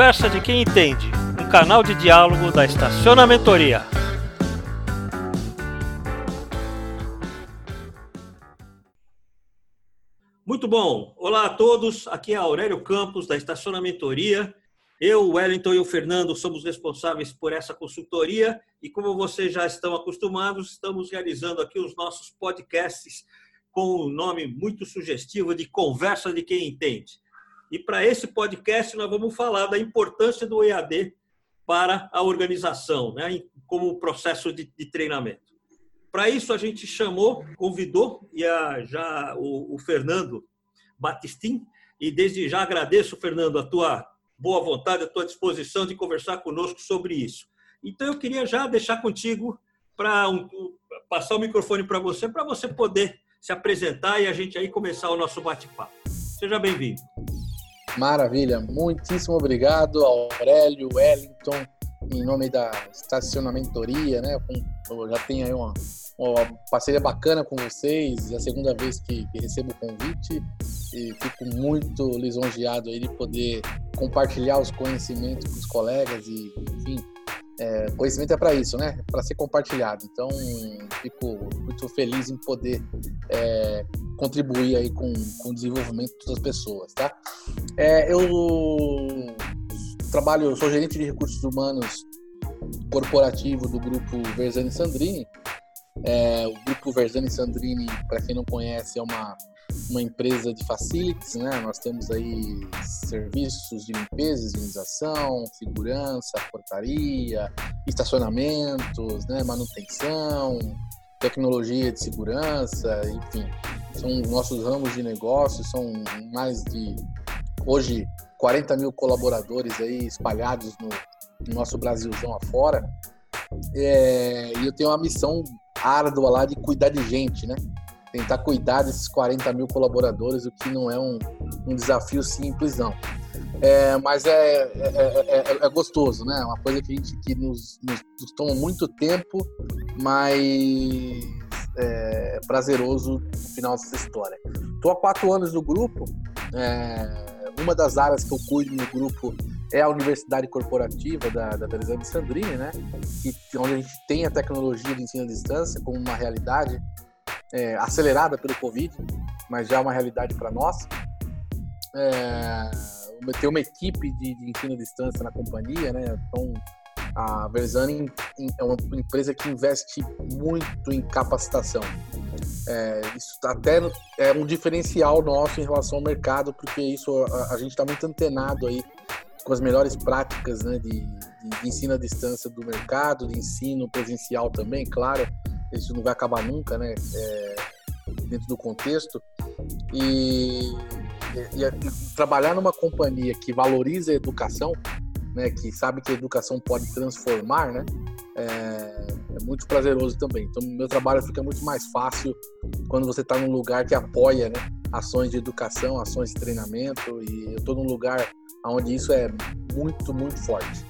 Conversa de quem entende, um canal de diálogo da Estacionamentoria. Muito bom. Olá a todos. Aqui é Aurélio Campos da Estacionamentoria. Eu, o Wellington e o Fernando somos responsáveis por essa consultoria e como vocês já estão acostumados, estamos realizando aqui os nossos podcasts com o um nome muito sugestivo de Conversa de quem entende. E para esse podcast nós vamos falar da importância do EAD para a organização, né, como processo de, de treinamento. Para isso a gente chamou, convidou e a, já o, o Fernando Batistin e desde já agradeço, Fernando, a tua boa vontade, a tua disposição de conversar conosco sobre isso. Então eu queria já deixar contigo para um, passar o microfone para você, para você poder se apresentar e a gente aí começar o nosso bate-papo. Seja bem-vindo. Maravilha, muitíssimo obrigado Aurélio, Wellington, em nome da Estacionamentoria, né? Eu já tenho aí uma, uma parceria bacana com vocês, é a segunda vez que, que recebo o convite e fico muito lisonjeado aí de poder compartilhar os conhecimentos com os colegas e, enfim, é, conhecimento é para isso, né? Para ser compartilhado. Então, fico muito feliz em poder é, contribuir aí com, com o desenvolvimento das pessoas, tá? É, eu trabalho, sou gerente de recursos humanos corporativo do grupo Verzani Sandrini. É, o grupo Verzani Sandrini, para quem não conhece, é uma uma empresa de facilities, né? Nós temos aí serviços de limpeza, higienização, segurança, portaria, estacionamentos, né? manutenção, tecnologia de segurança, enfim, são nossos ramos de negócio, são mais de hoje 40 mil colaboradores aí espalhados no, no nosso Brasilzão afora. É, e eu tenho uma missão árdua lá de cuidar de gente, né? Tentar cuidar desses 40 mil colaboradores, o que não é um, um desafio simples, não. É, mas é, é, é, é, gostoso, né? Uma coisa que a gente que nos, nos, nos toma muito tempo, mas é prazeroso no final dessa história. Estou há quatro anos no grupo. uma das áreas que eu cuido no grupo é a Universidade Corporativa da, da Berzani Sandrini, né? Que, onde a gente tem a tecnologia de ensino à distância como uma realidade é, acelerada pelo Covid, mas já é uma realidade para nós. É, ter uma equipe de, de ensino à distância na companhia, né? Então, a Verzani é uma empresa que investe muito em capacitação. É, isso até é um diferencial nosso em relação ao mercado, porque isso a, a gente está muito antenado aí com as melhores práticas né, de, de, de, ensino à distância do mercado, de ensino presencial também, claro isso não vai acabar nunca, né? É, dentro do contexto. E, e, e, trabalhar numa companhia que valoriza a educação, né? Que sabe que a educação pode transformar, né? É, é muito prazeroso também. Então, meu trabalho fica muito mais fácil quando você está num lugar que apoia, né? Ações de educação, ações de treinamento. E eu estou num lugar onde isso é muito, muito forte.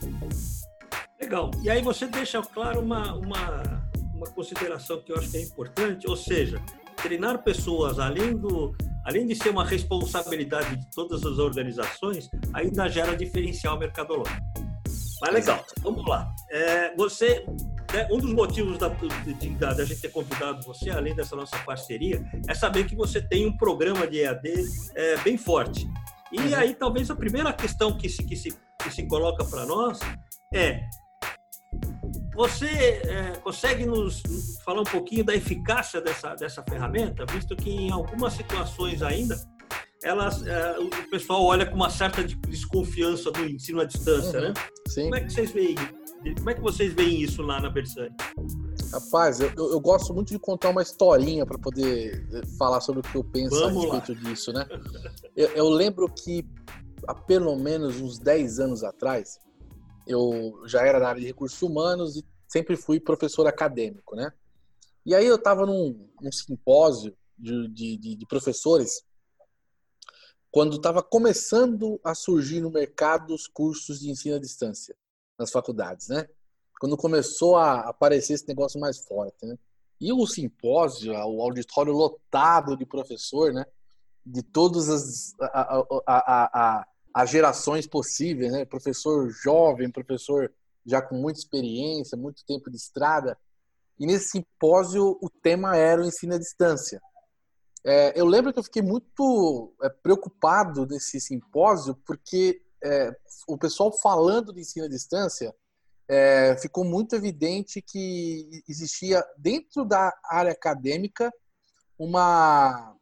Legal. E aí você deixa claro uma, uma uma consideração que eu acho que é importante, ou seja, treinar pessoas além do além de ser uma responsabilidade de todas as organizações, ainda gera diferencial mercadológico. Mas legal, vamos lá. É, você, né, um dos motivos da, da, gente ter convidado você, além dessa nossa parceria, é saber que você tem um programa de EAD é, bem forte. E uhum. aí, talvez a primeira questão que se, que se, que se coloca para nós é você é, consegue nos falar um pouquinho da eficácia dessa, dessa ferramenta, visto que em algumas situações ainda elas, é, o pessoal olha com uma certa desconfiança do ensino à distância, uhum, né? Sim. Como é que vocês veem? Como é que vocês veem isso lá na Bersani? Rapaz, eu, eu, gosto muito de contar uma historinha para poder eh, falar sobre o que eu penso Vamos a respeito lá. disso, né? Eu, eu lembro que há pelo menos uns 10 anos atrás, eu já era da área de recursos humanos e sempre fui professor acadêmico, né? E aí eu estava num, num, simpósio de, de, de professores quando estava começando a surgir no mercado os cursos de ensino à distância nas faculdades, né? Quando começou a aparecer esse negócio mais forte, né? E o simpósio, o auditório lotado de professor, né? De todas as a, a, a, as gerações possíveis, né? Professor jovem, professor já com muita experiência, muito tempo de estrada. E nesse simpósio o tema era o ensino à distância. É, eu lembro que eu fiquei muito é, preocupado nesse simpósio porque é, o pessoal falando de ensino à distância é, ficou muito evidente que existia dentro da área acadêmica uma,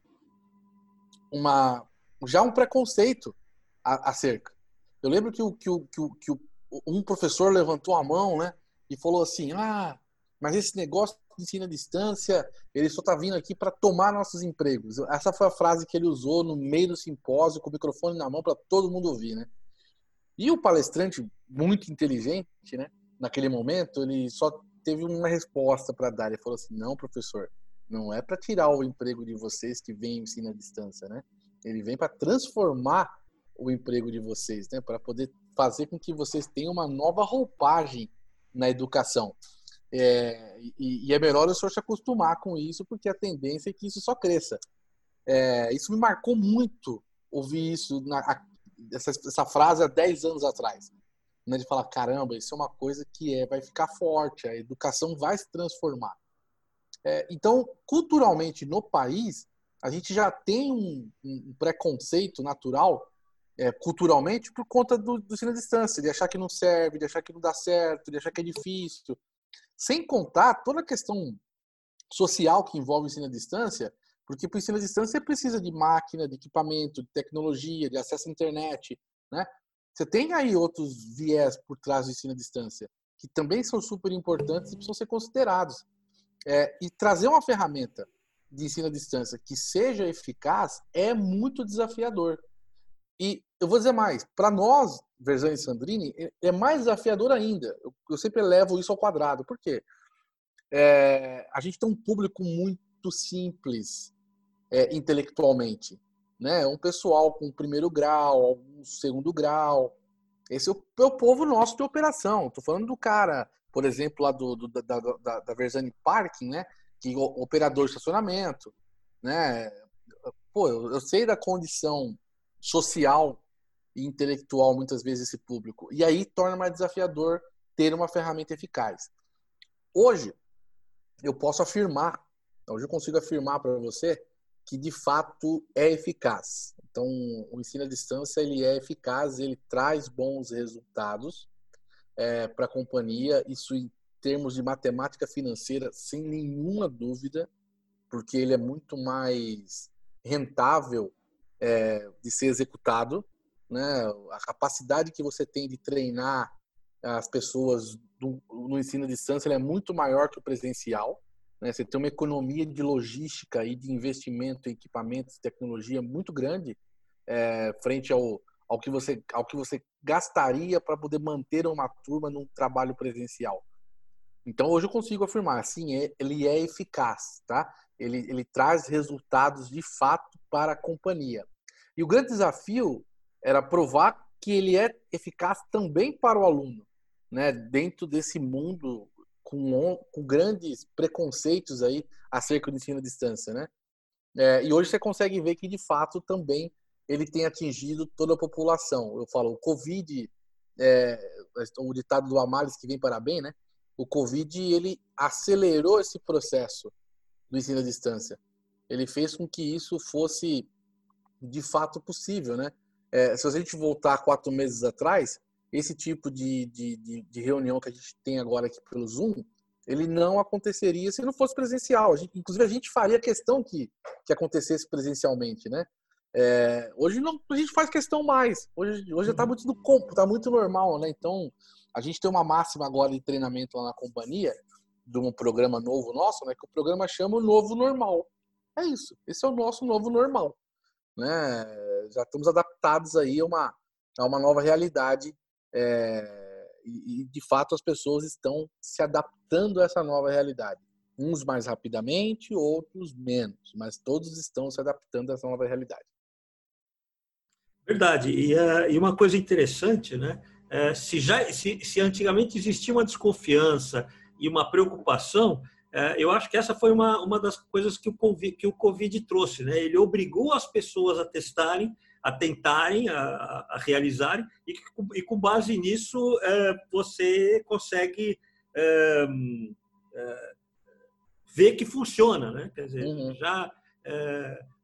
uma já um preconceito acerca. Eu lembro que, o, que, o, que, o, que um professor levantou a mão né, e falou assim: Ah, mas esse negócio de ensino à distância, ele só está vindo aqui para tomar nossos empregos. Essa foi a frase que ele usou no meio do simpósio, com o microfone na mão, para todo mundo ouvir. Né? E o palestrante, muito inteligente, né, naquele momento, ele só teve uma resposta para dar. Ele falou assim: Não, professor, não é para tirar o emprego de vocês que vem ensino à distância, né? Ele vem para transformar o emprego de vocês, né? Para poder fazer com que vocês tenham uma nova roupagem na educação. É, e, e, é melhor o senhor se acostumar com isso, porque a tendência é que isso só cresça. É, isso me marcou muito ouvir isso, na, a, essa, essa, frase há 10 anos atrás. Né, de falar, caramba, isso é uma coisa que é, vai ficar forte, a educação vai se transformar. É, então, culturalmente, no país, a gente já tem um, um preconceito natural é, culturalmente por conta do, do ensino à distância, de achar que não serve, de achar que não dá certo, de achar que é difícil. Sem contar toda a questão social que envolve o ensino à distância, porque para o ensino à distância você precisa de máquina, de equipamento, de tecnologia, de acesso à internet, né? Você tem aí outros viés por trás do ensino à distância, que também são super importantes e precisam ser considerados. É, e trazer uma ferramenta de ensino à distância que seja eficaz é muito desafiador. E eu vou dizer mais, para nós, Versão e Sandrini, é, é mais desafiador ainda. Eu, eu sempre levo isso ao quadrado. Por quê? É, a gente tem um público muito simples é, intelectualmente. Né? Um pessoal com primeiro grau, algum segundo grau. Esse é o, é o povo nosso de operação. Estou falando do cara, por exemplo, lá do, do da, da, da Versani Parking, né? que operador de estacionamento. Né? Pô, eu, eu sei da condição social e intelectual, muitas vezes, esse público. E aí torna mais desafiador ter uma ferramenta eficaz. Hoje, eu posso afirmar, hoje eu consigo afirmar para você que de fato é eficaz. Então, o ensino à distância ele é eficaz, ele traz bons resultados é, para a companhia. Isso em termos de matemática financeira, sem nenhuma dúvida, porque ele é muito mais rentável é, de ser executado, né? A capacidade que você tem de treinar as pessoas do, no ensino à distância é muito maior que o presencial. Né? Você tem uma economia de logística e de investimento em equipamentos tecnologia muito grande é, frente ao, ao, que você, ao que você gastaria para poder manter uma turma num trabalho presencial. Então hoje eu consigo afirmar, sim, é, ele é eficaz, tá? Ele, ele traz resultados de fato para a companhia. E o grande desafio era provar que ele é eficaz também para o aluno, né? Dentro desse mundo com, com grandes preconceitos aí acerca do ensino à distância, né? É, e hoje você consegue ver que de fato também ele tem atingido toda a população. Eu falo, o Covid, é, o ditado do Amalis que vem para bem, né? O Covid ele acelerou esse processo do ensino à distância. Ele fez com que isso fosse de fato possível, né? É, se a gente voltar quatro meses atrás, esse tipo de, de, de, de, reunião que a gente tem agora aqui pelo Zoom, ele não aconteceria se não fosse presencial. A gente, inclusive, a gente faria questão que, que acontecesse presencialmente, né? É, hoje não, a gente faz questão mais. Hoje, hoje está muito no corpo, está muito normal, né? Então, a gente tem uma máxima agora de treinamento lá na companhia, de um programa novo nosso, né? Que o programa chama o Novo Normal. É isso. Esse é o nosso novo normal. Né? Já estamos adaptados aí a uma, a uma nova realidade é, e, de fato, as pessoas estão se adaptando a essa nova realidade. Uns mais rapidamente, outros menos, mas todos estão se adaptando a essa nova realidade. Verdade. E, uh, e uma coisa interessante, né? Uh, se, já, se, se antigamente existia uma desconfiança e uma preocupação, é, eu acho que essa foi uma, uma das coisas que o, COVID, que o Covid trouxe. Né? Ele obrigou as pessoas a testarem, a tentarem, a, a realizarem, e, e, com base nisso é, você consegue é, é, ver que funciona. Né? Quer dizer, uhum. já.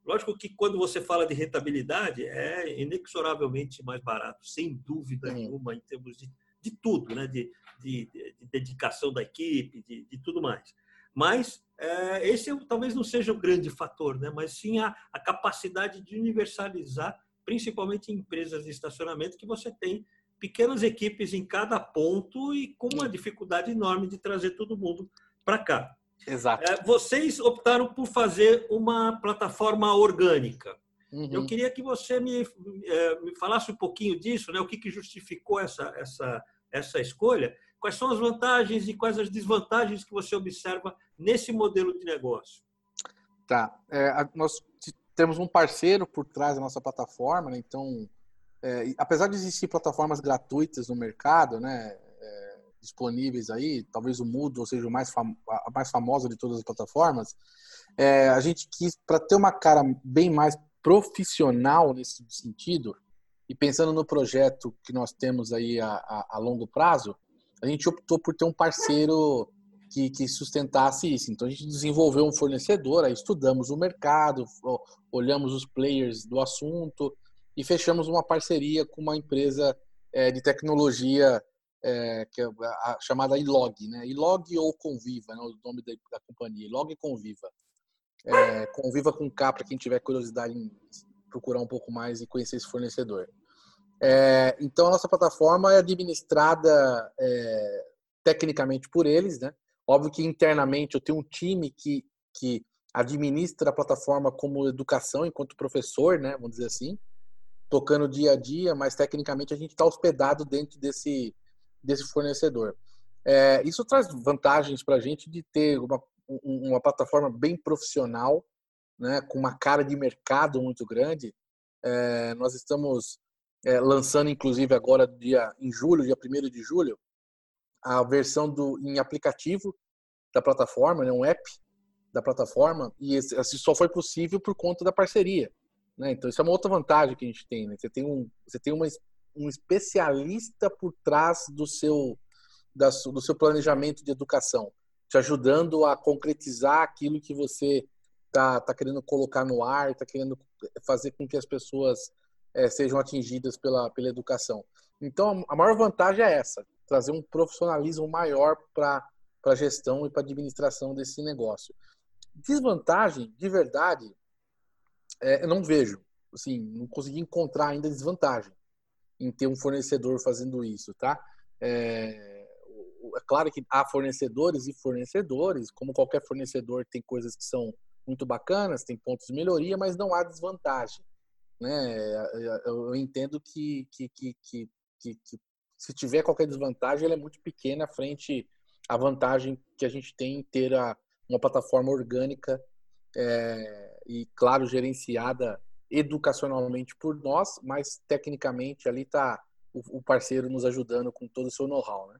É, lógico que quando você fala de rentabilidade, é inexoravelmente mais barato, sem dúvida nenhuma, em termos de, de tudo, né? de, de, de dedicação da equipe, de, de tudo mais. Mas é, esse talvez não seja o grande fator, né? mas sim a, a capacidade de universalizar, principalmente em empresas de estacionamento, que você tem pequenas equipes em cada ponto e com uma dificuldade enorme de trazer todo mundo para cá. Exato. É, vocês optaram por fazer uma plataforma orgânica. Uhum. Eu queria que você me, é, me falasse um pouquinho disso, né? o que, que justificou essa, essa, essa escolha Quais são as vantagens e quais as desvantagens que você observa nesse modelo de negócio? Tá. É, nós temos um parceiro por trás da nossa plataforma, né? então, é, apesar de existir plataformas gratuitas no mercado, né, disponíveis aí, talvez o Moodle seja o mais a mais famosa de todas as plataformas, é, a gente quis, para ter uma cara bem mais profissional nesse sentido, e pensando no projeto que nós temos aí a, a, a longo prazo, a gente optou por ter um parceiro que, que, sustentasse isso. Então a gente desenvolveu um fornecedor, aí estudamos o mercado, olhamos os players do assunto e fechamos uma parceria com uma empresa é, de tecnologia é, que é a, chamada Ilog, né? Ilog ou Conviva, né? o nome da, da companhia, Ilog Conviva. É, Conviva com K para quem tiver curiosidade em procurar um pouco mais e conhecer esse fornecedor. É, então, a nossa plataforma é administrada é, tecnicamente por eles, né? Óbvio que internamente eu tenho um time que, que administra a plataforma como educação, enquanto professor, né? Vamos dizer assim, tocando dia a dia, mas tecnicamente a gente está hospedado dentro desse, desse fornecedor. É, isso traz vantagens para a gente de ter uma, uma plataforma bem profissional, né? Com uma cara de mercado muito grande. É, nós estamos é, lançando inclusive agora dia em julho, dia 1 de julho, a versão do em aplicativo da plataforma, né, um app da plataforma, e esse só foi possível por conta da parceria. Né? Então isso é uma outra vantagem que a gente tem. Né? Você tem um, você tem uma, um especialista por trás do seu da, do seu planejamento de educação, te ajudando a concretizar aquilo que você tá, tá querendo colocar no ar, está querendo fazer com que as pessoas é, sejam atingidas pela, pela educação. Então, a maior vantagem é essa: trazer um profissionalismo maior para a gestão e para a administração desse negócio. Desvantagem, de verdade, é, eu não vejo. Assim, não consegui encontrar ainda desvantagem em ter um fornecedor fazendo isso, tá? É, é claro que há fornecedores e fornecedores, como qualquer fornecedor tem coisas que são muito bacanas, tem pontos de melhoria, mas não há desvantagem. Né? Eu entendo que, que, que, que, que, se tiver qualquer desvantagem, ela é muito pequena frente à vantagem que a gente tem em ter a, uma plataforma orgânica é, e, claro, gerenciada educacionalmente por nós, mas tecnicamente ali está o, o, parceiro nos ajudando com todo o seu know-how. Né?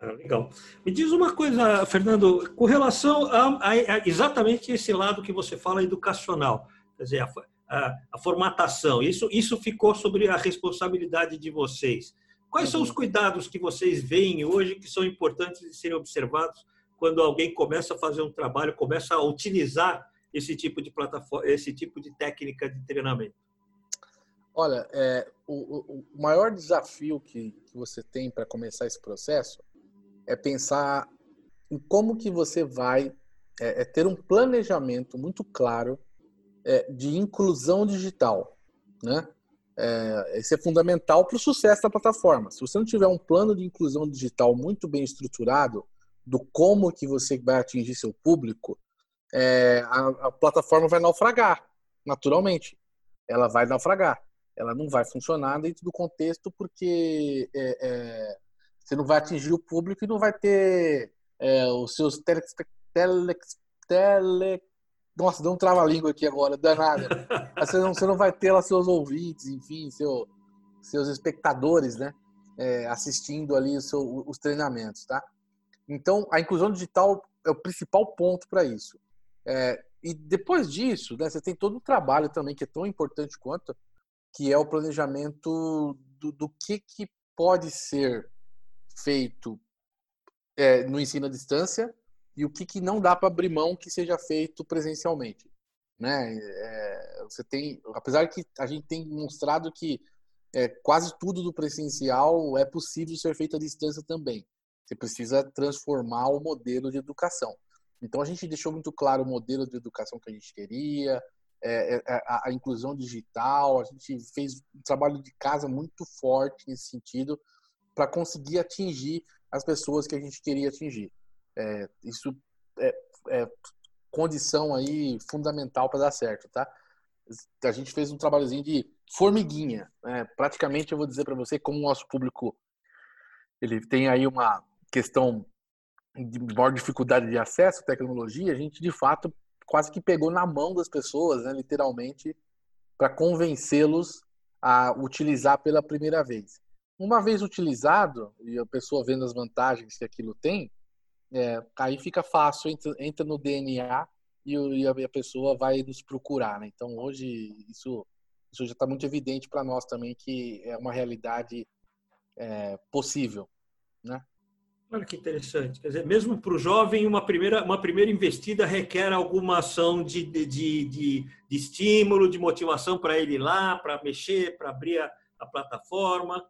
Ah, legal. Me diz uma coisa, Fernando, com relação a, a, a, exatamente esse lado que você fala educacional. Quer dizer, a, a, a, formatação. Isso, isso ficou sobre a responsabilidade de vocês. Quais uhum. são os uhum. cuidados que vocês veem hoje que são importantes de serem observados quando alguém começa a fazer um trabalho, começa a utilizar esse tipo de plataforma, esse tipo de técnica de treinamento? Olha, é, o, o, maior desafio que, que você tem para começar esse processo é pensar em como que você vai é, é ter um planejamento muito claro é, de inclusão digital, né? É, isso é fundamental para o sucesso da plataforma. Se você não tiver um plano de inclusão digital muito bem estruturado do como que você vai atingir seu público, é, a, a, plataforma vai naufragar, naturalmente. Ela vai naufragar. Ela não vai funcionar dentro do contexto porque é, é você não vai atingir o público e não vai ter é, os seus tele, tele, tele, nossa, deu um trava-língua aqui agora, danado. você, não, você não vai ter lá seus ouvintes, enfim, seu, seus espectadores, né? É, assistindo ali seu, os treinamentos, tá? Então, a inclusão digital é o principal ponto para isso. É, e depois disso, né, você tem todo o trabalho também que é tão importante quanto que é o planejamento do, do que, que pode ser feito é, no ensino à distância e o que, que não dá para abrir mão que seja feito presencialmente. Né? É, você tem, apesar que a gente tem mostrado que é, quase tudo do presencial é possível ser feito à distância também. Você precisa transformar o modelo de educação. Então a gente deixou muito claro o modelo de educação que a gente queria, é, é, a, a, inclusão digital, a gente fez um trabalho de casa muito forte nesse sentido para conseguir atingir as pessoas que a gente queria atingir. É, isso é, é, condição aí fundamental para dar certo, tá? A gente fez um trabalhozinho de formiguinha, né? praticamente eu vou dizer para você como o nosso público ele tem aí uma questão de maior dificuldade de acesso à tecnologia, a gente de fato quase que pegou na mão das pessoas, né, literalmente, para convencê-los a utilizar pela primeira vez. Uma vez utilizado e a pessoa vendo as vantagens que aquilo tem, é, aí fica fácil, entra, entra no DNA e, e, a, pessoa vai nos procurar. Né? Então, hoje, isso, isso já está muito evidente para nós também que é uma realidade é, possível. Né? Olha que interessante. Quer dizer, mesmo para o jovem, uma primeira, uma primeira investida requer alguma ação de, de, de, de estímulo, de motivação para ele ir lá, para mexer, para abrir a, a plataforma.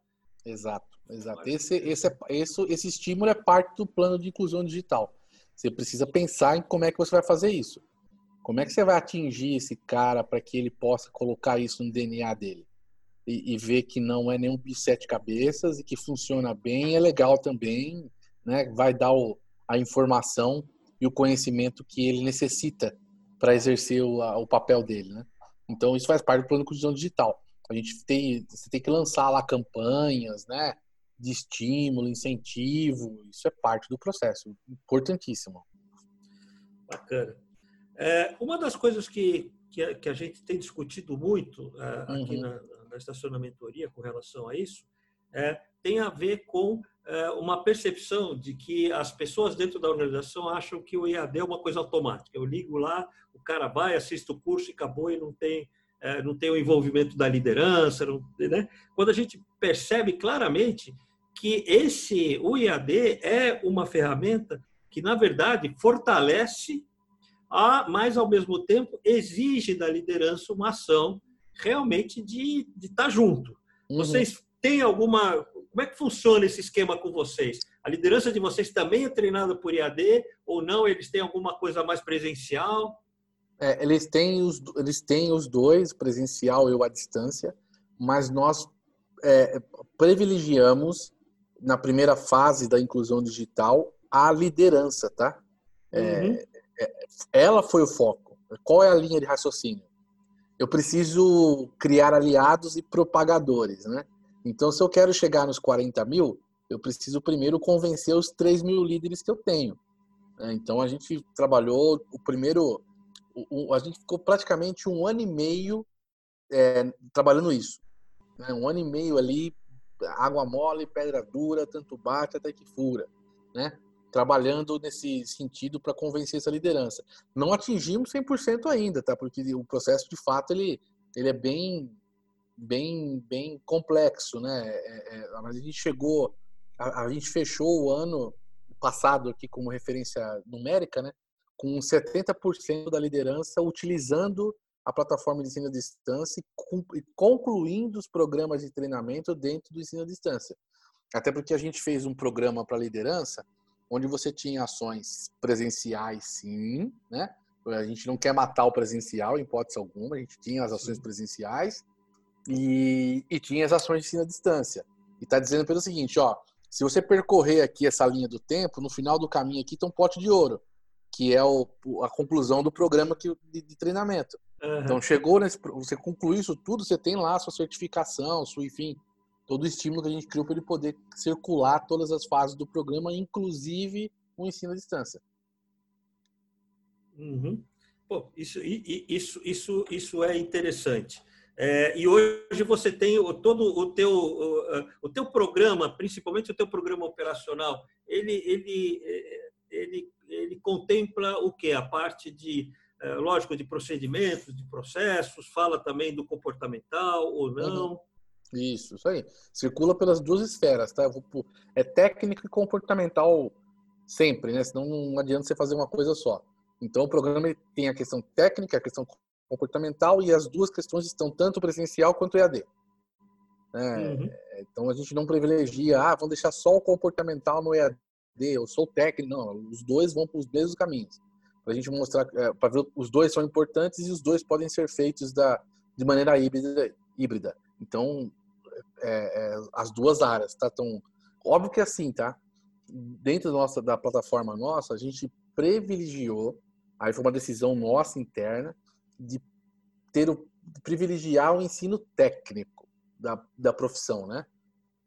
Exato. Exato. Esse, esse, é, esse, esse estímulo é parte do plano de inclusão digital. Você precisa pensar em como é que você vai fazer isso. Como é que você vai atingir esse cara para que ele possa colocar isso no DNA dele? E, e, ver que não é nenhum bicho sete cabeças e que funciona bem, é legal também, né? vai dar o, a informação e o conhecimento que ele necessita para exercer o, a, o papel dele. Né? Então, isso faz parte do plano de inclusão digital. A gente tem, você tem que lançar lá campanhas, né? de estímulo, incentivo, isso é parte do processo, importantíssimo. Bacana. É, uma das coisas que, que a, que, a, gente tem discutido muito é, aqui uhum. na, na estacionamentoria com relação a isso é, tem a ver com uma percepção de que as pessoas dentro da organização acham que o EAD é uma coisa automática. Eu ligo lá, o cara vai, assiste o curso e acabou e não tem é, não tem o envolvimento da liderança, não, né? Quando a gente percebe claramente que esse o IAD é uma ferramenta que na verdade fortalece a, mas ao mesmo tempo exige da liderança uma ação realmente de, de estar junto. Uhum. Vocês têm alguma como é que funciona esse esquema com vocês? A liderança de vocês também é treinada por IAD ou não? Eles têm alguma coisa mais presencial? É, eles, têm os, eles têm os dois, presencial e à distância, mas nós é, privilegiamos na primeira fase da inclusão digital, a liderança, tá? É, uhum. É, ela foi o foco. Qual é a linha de raciocínio? Eu preciso criar aliados e propagadores, né? Então, se eu quero chegar nos 40 mil, eu preciso primeiro convencer os 3 mil líderes que eu tenho. Né? Então, a gente trabalhou o primeiro. a gente ficou praticamente um ano e meio é, trabalhando isso. Né? Um ano e meio ali água mole, pedra dura, tanto bate até que fura, né? Trabalhando nesse sentido para convencer essa liderança. Não atingimos 100% ainda, tá? Porque o processo de fato ele, ele é bem bem bem complexo, né? É, é, a gente chegou, a, a gente fechou o ano passado aqui como referência numérica, né? Com 70% da liderança utilizando a plataforma de ensino à distância e concluindo os programas de treinamento dentro do ensino à distância. Até porque a gente fez um programa para liderança onde você tinha ações presenciais, sim, né? A gente não quer matar o presencial, em hipótese alguma, a gente tinha as ações presenciais e, e tinha as ações de ensino à distância. E está dizendo pelo seguinte, ó, se você percorrer aqui essa linha do tempo, no final do caminho aqui tem um pote de ouro que é o, a conclusão do programa que, de, de treinamento. Uhum. Então, chegou nesse. Você concluiu isso tudo, você tem lá a sua certificação, sua, enfim, todo o estímulo que a gente criou para ele poder circular todas as fases do programa, inclusive o ensino à distância. Uhum. Pô, isso, isso, isso, isso é interessante. É, e hoje você tem todo o teu, o, o, teu programa, principalmente o teu programa operacional, ele, ele, ele ele contempla o que? A parte de é, lógico, de procedimentos, de processos, fala também do comportamental ou não. Uhum. Isso, isso aí. Circula pelas duas esferas, tá? É técnico e comportamental sempre, né? Senão não adianta você fazer uma coisa só. Então o programa tem a questão técnica, a questão comportamental e as duas questões estão tanto presencial quanto EAD. É, uhum. Então a gente não privilegia, ah, vamos deixar só o comportamental no EAD, eu sou técnico, não, os dois vão para os mesmos caminhos. Para a gente mostrar, é, para ver os dois são importantes e os dois podem ser feitos da, de maneira híbrida. híbrida. Então, é, é, as duas áreas, tá? Então, óbvio que é assim, tá? Dentro da, nossa, da plataforma nossa, a gente privilegiou, aí foi uma decisão nossa interna, de ter o, de privilegiar o ensino técnico da, da profissão, né?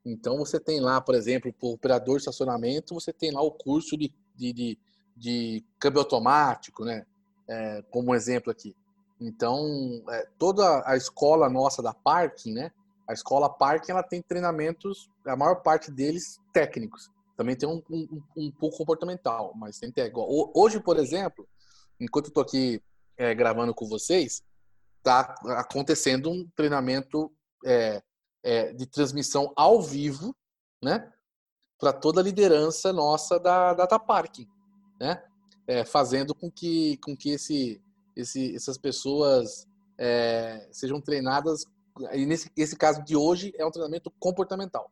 Então, você tem lá, por exemplo, o operador de estacionamento, você tem lá o curso de, de, de, de câmbio automático, né? É, como exemplo aqui. Então, é, toda a escola nossa da parking, né? A escola parking, ela tem treinamentos, a maior parte deles técnicos. Também tem um, um, um pouco comportamental, mas tem técnico. Hoje, por exemplo, enquanto eu estou aqui é, gravando com vocês, está acontecendo um treinamento é, é, de transmissão ao vivo, né? Para toda a liderança nossa da Data Parking, né? É, fazendo com que, com que esse, esse, essas pessoas é, sejam treinadas. E nesse esse caso de hoje é um treinamento comportamental.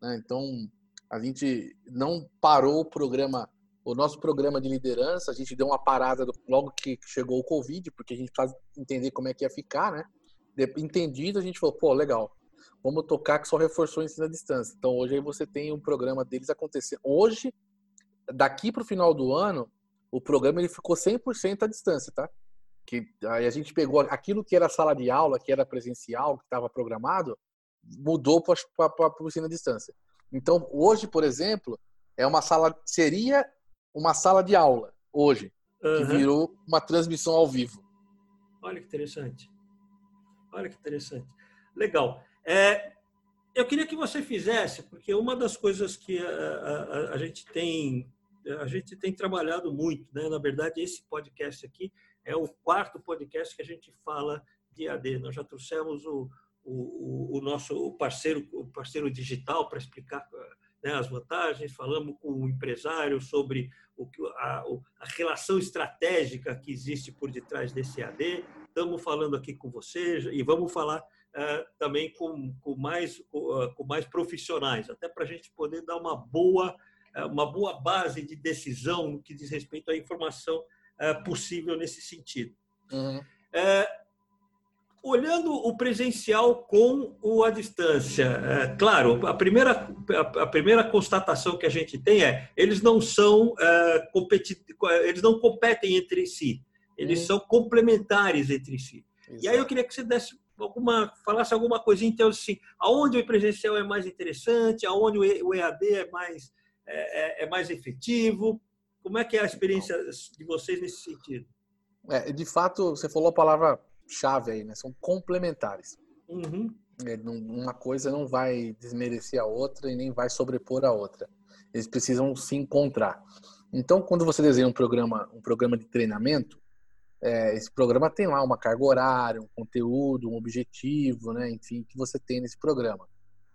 Né? Então, a gente não parou o programa, o nosso programa de liderança, a gente deu uma parada logo que chegou o Covid, porque a gente precisa entender como é que ia ficar, né? Entendido, a gente falou, pô, legal, Vamos tocar que só reforçou o ensino à distância. Então hoje aí você tem um programa deles acontecer. Hoje, daqui para o final do ano, o programa ele ficou 100% à distância, tá? Que aí a gente pegou aquilo que era sala de aula, que era presencial, que estava programado, mudou para o ensino à distância. Então hoje, por exemplo, é uma sala seria uma sala de aula hoje uhum. que virou uma transmissão ao vivo. Olha que interessante. Olha que interessante. Legal. É, eu queria que você fizesse, porque uma das coisas que a, a, a, gente tem a gente tem trabalhado muito, né? Na verdade, esse podcast aqui é o quarto podcast que a gente fala de AD. Nós já trouxemos o, o, o nosso parceiro, o parceiro digital para explicar né, as vantagens, falamos com o empresário sobre o, a, a relação estratégica que existe por detrás desse AD. Estamos falando aqui com vocês e vamos falar é, também com, com, mais, é, com mais profissionais, até para a gente poder dar uma boa, é, uma boa base de decisão no que diz respeito à informação possível nesse sentido. Uhum. Olhando o presencial com o à distância, claro, a primeira, a, primeira constatação que a gente tem é eles não são eles não competem entre si, eles uhum. são complementares entre si. Exato. E aí eu queria que você desse alguma, falasse alguma coisinha, então, assim, aonde o presencial é mais interessante, aonde o EAD é mais, é, é, é mais efetivo, como é que é a experiência de vocês nesse sentido? É, de fato, você falou a palavra-chave aí, né? São complementares. Uhum. Uma coisa não vai desmerecer a outra e nem vai sobrepor a outra. Eles precisam se encontrar. Então, quando você desenha um programa, um programa de treinamento, é, esse programa tem lá uma carga horária, um conteúdo, um objetivo, né? Enfim, que você tem nesse programa.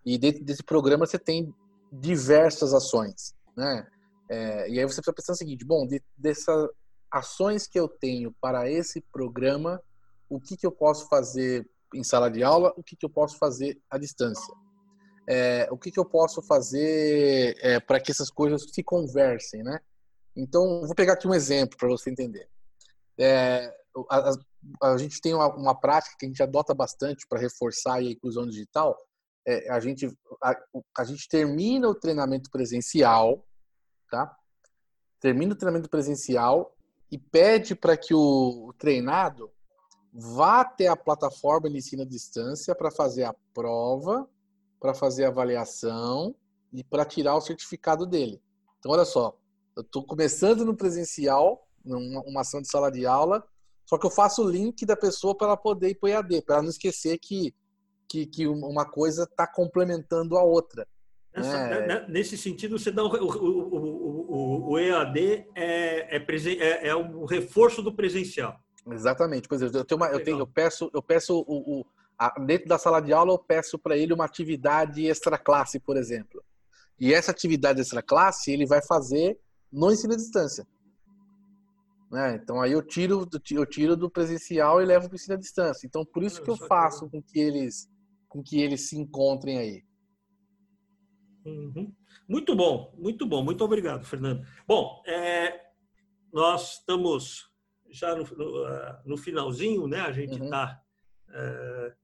E dentro desse programa você tem diversas ações, né? É, e aí você precisa pensar o seguinte: bom, de, dessas ações que eu tenho para esse programa, o que, que eu posso fazer em sala de aula, o que, que eu posso fazer à distância? É, o que, que eu posso fazer é, para que essas coisas se conversem, né? Então, vou pegar aqui um exemplo para você entender. É, a, a, gente tem uma, uma, prática que a gente adota bastante para reforçar a inclusão digital. É, a, gente, a, a gente termina o treinamento presencial, tá? Termina o treinamento presencial e pede para que o, o treinado vá até a plataforma de ensino à distância para fazer a prova, para fazer a avaliação e para tirar o certificado dele. Então, olha só, eu estou começando no presencial, numa uma ação de sala de aula, só que eu faço o link da pessoa para ela poder ir para o EAD, para ela não esquecer que, que, que uma coisa está complementando a outra. Nessa, né? né? Nesse sentido, você dá o, o, o, o EAD é, é, é, é o reforço do presencial. Exatamente. Por exemplo, eu, tenho uma, eu, tenho, eu peço, eu peço o, o a, dentro da sala de aula, eu peço para ele uma atividade extra classe, por exemplo. E essa atividade extra classe ele vai fazer no ensino à distância. Né? Então aí eu tiro, eu tiro do presencial e levo para o ensino à distância. Então por isso que eu faço com que eles, com que eles se encontrem aí. Uhum. Muito bom, muito bom, muito obrigado, Fernando. Bom, é, nós estamos já no, no, ah, no, finalzinho, né? A gente está uhum. é,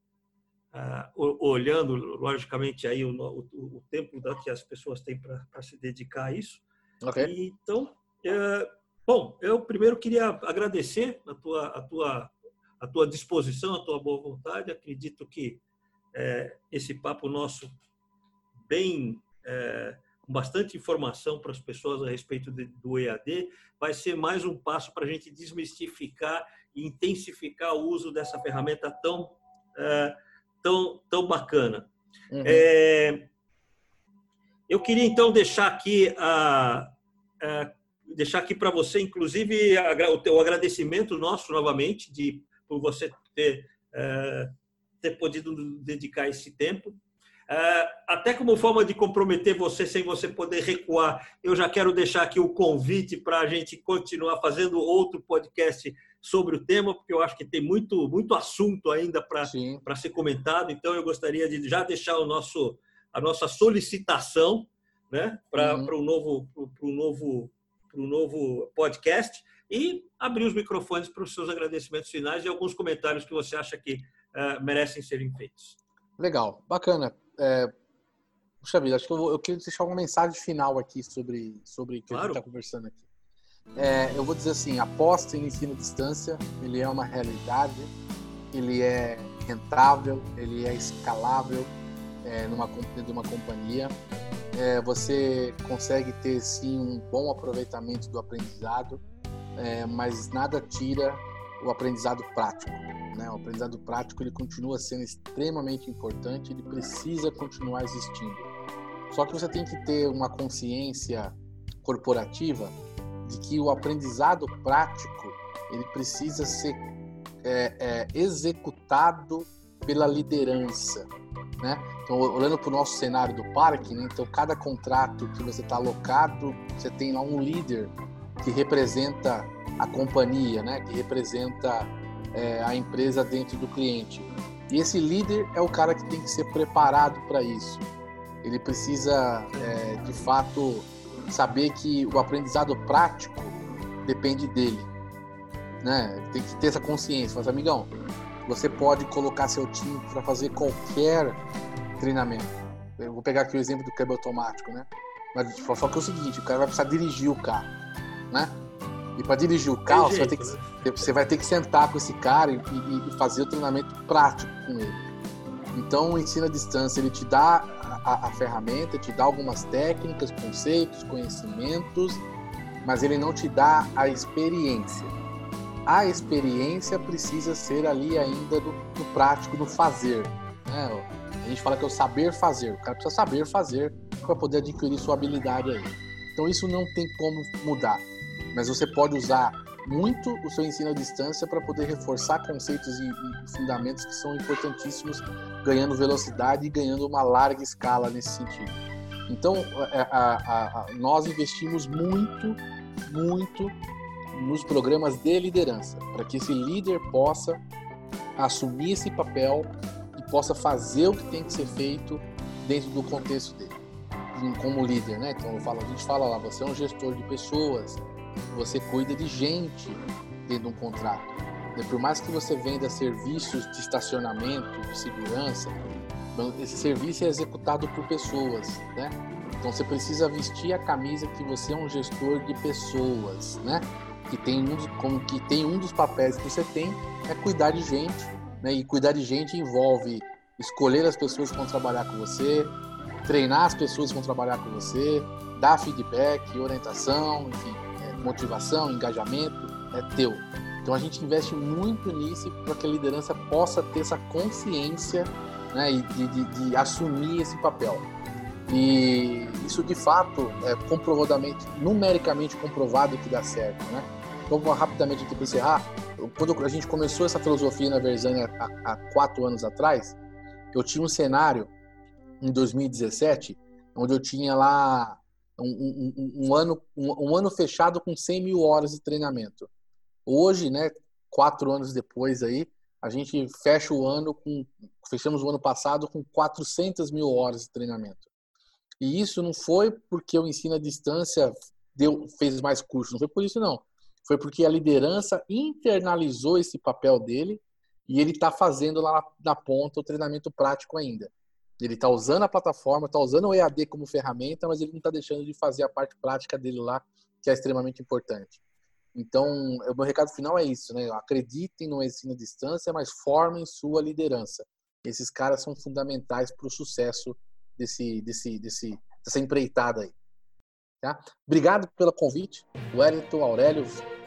é, olhando, logicamente, aí o, o, o tempo que as pessoas têm para se dedicar a isso. Okay. Então, é, bom, eu primeiro queria agradecer a tua, a tua, a tua disposição, a tua boa vontade. Acredito que é, esse papo nosso bem é, bastante informação para as pessoas a respeito de, do EAD, vai ser mais um passo para a gente desmistificar e intensificar o uso dessa ferramenta tão, é, tão, tão bacana. Uhum. É, eu queria então deixar aqui a, a deixar aqui para você, inclusive, o agradecimento nosso novamente de por você ter é, ter podido dedicar esse tempo. É, até como forma de comprometer você sem você poder recuar, eu já quero deixar aqui o convite para a gente continuar fazendo outro podcast sobre o tema, porque eu acho que tem muito, muito assunto ainda para ser comentado. Então, eu gostaria de já deixar o nosso, a nossa solicitação né, para uhum. o novo, novo, novo podcast e abrir os microfones para os seus agradecimentos finais e alguns comentários que você acha que uh, merecem serem feitos. Legal, bacana. É, puxa vida, acho que eu, vou, eu queria deixar uma mensagem final aqui sobre, sobre o que claro. a gente está conversando aqui. É, eu vou dizer assim, aposta em ensino à distância, ele é uma realidade, ele é rentável, ele é escalável é, numa de uma companhia. É, você consegue ter sim um bom aproveitamento do aprendizado, é, mas nada tira o aprendizado prático. Né? O aprendizado prático ele continua sendo extremamente importante, ele precisa continuar existindo. Só que você tem que ter uma consciência corporativa de que o aprendizado prático ele precisa ser é, é, executado pela liderança, né? Então, olhando para o nosso cenário do parque, né? então cada contrato que você está alocado, você tem lá um líder que representa a companhia, né? Que representa é, a empresa dentro do cliente. E esse líder é o cara que tem que ser preparado para isso. Ele precisa, é, de fato, saber que o aprendizado prático depende dele. Né? Tem que ter essa consciência. Mas, amigão, você pode colocar seu time para fazer qualquer treinamento. Eu vou pegar aqui o exemplo do câmbio automático, né? Mas só que é o seguinte, o cara vai precisar dirigir o carro, né? E para dirigir o carro, jeito, você, vai ter que, né? você vai ter que sentar com esse cara e, e, e, fazer o treinamento prático com ele. Então, o ensino à distância, ele te dá a, a, ferramenta, te dá algumas técnicas, conceitos, conhecimentos, mas ele não te dá a experiência. A experiência precisa ser ali ainda do, do prático, do fazer. Né? A gente fala que é o saber fazer. O cara precisa saber fazer para poder adquirir sua habilidade aí. Então, isso não tem como mudar mas você pode usar muito o seu ensino à distância para poder reforçar conceitos e, e, fundamentos que são importantíssimos, ganhando velocidade e ganhando uma larga escala nesse sentido. Então, a, a, a, nós investimos muito, muito nos programas de liderança, para que esse líder possa assumir esse papel e possa fazer o que tem que ser feito dentro do contexto dele, como líder, né? Então, eu falo, a gente fala lá, você é um gestor de pessoas, você cuida de gente dentro de um contrato. Por mais que você venda serviços de estacionamento, de segurança, esse serviço é executado por pessoas, né? Então você precisa vestir a camisa que você é um gestor de pessoas, né? Que tem um, como que tem um dos papéis que você tem é cuidar de gente, né? E cuidar de gente envolve escolher as pessoas que vão trabalhar com você, treinar as pessoas que vão trabalhar com você, dar feedback, orientação, enfim, motivação, engajamento, é teu. Então a gente investe muito nisso para que a liderança possa ter essa consciência né, de, de, de, assumir esse papel. E isso de fato é comprovadamente, numericamente comprovado que dá certo. Né? vamos rapidamente aqui para encerrar. Quando a gente começou essa filosofia na Versânia há, há quatro anos atrás, eu tinha um cenário em 2017 onde eu tinha lá um, um, um ano, um, um, ano fechado com 100 mil horas de treinamento. Hoje, né, quatro anos depois aí, a gente fecha o ano com, fechamos o ano passado com 400 mil horas de treinamento. E isso não foi porque o ensino à distância deu, fez mais curso, não foi por isso não. Foi porque a liderança internalizou esse papel dele e ele está fazendo lá na, ponta o treinamento prático ainda. Ele está usando a plataforma, está usando o EAD como ferramenta, mas ele não está deixando de fazer a parte prática dele lá, que é extremamente importante. Então, o meu recado final é isso, né? Acreditem no ensino à distância, mas formem sua liderança. Esses caras são fundamentais para o sucesso desse, desse, desse, dessa empreitada aí. Tá? Obrigado pelo convite, Wellington, Aurélio,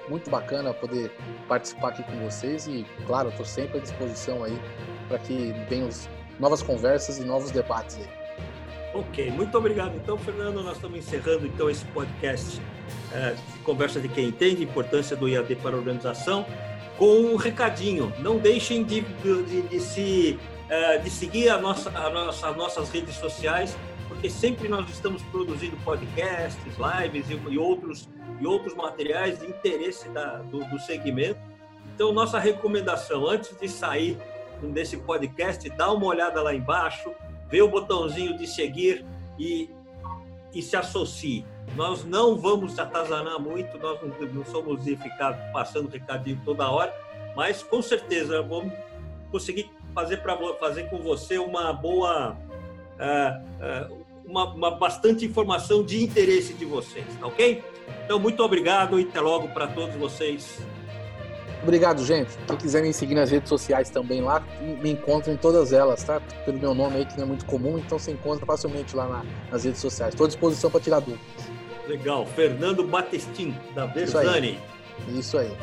muito bacana poder participar aqui com vocês e, claro, estou sempre à disposição aí para que venham novas conversas e novos debates aí. Ok, muito obrigado. Então, Fernando, nós estamos encerrando então esse podcast é, Conversa de Quem Entende, Importância do IAD para a Organização, com um recadinho. Não deixem de, de, de se, é, de seguir a nossa, a nossa, as nossas redes sociais, porque sempre nós estamos produzindo podcasts, lives e, e outros, e outros materiais de interesse da, do, do segmento. Então, nossa recomendação, antes de sair desse podcast, dá uma olhada lá embaixo, vê o botãozinho de seguir e, e se associe. Nós não vamos atazanar muito, nós não, não somos de ficar passando recadinho toda hora, mas com certeza vamos conseguir fazer para fazer com você uma boa, uh, uh, uma, uma bastante informação de interesse de vocês, tá ok? Então muito obrigado e até logo para todos vocês. Obrigado, gente. Quem quiser me seguir nas redes sociais também lá, me encontra em todas elas, tá? Pelo meu nome aí, que não é muito comum, então você encontra facilmente lá na, nas redes sociais. Estou à disposição para tirar dúvidas. Legal. Fernando Batestin, da Berzani. Isso aí. Isso aí.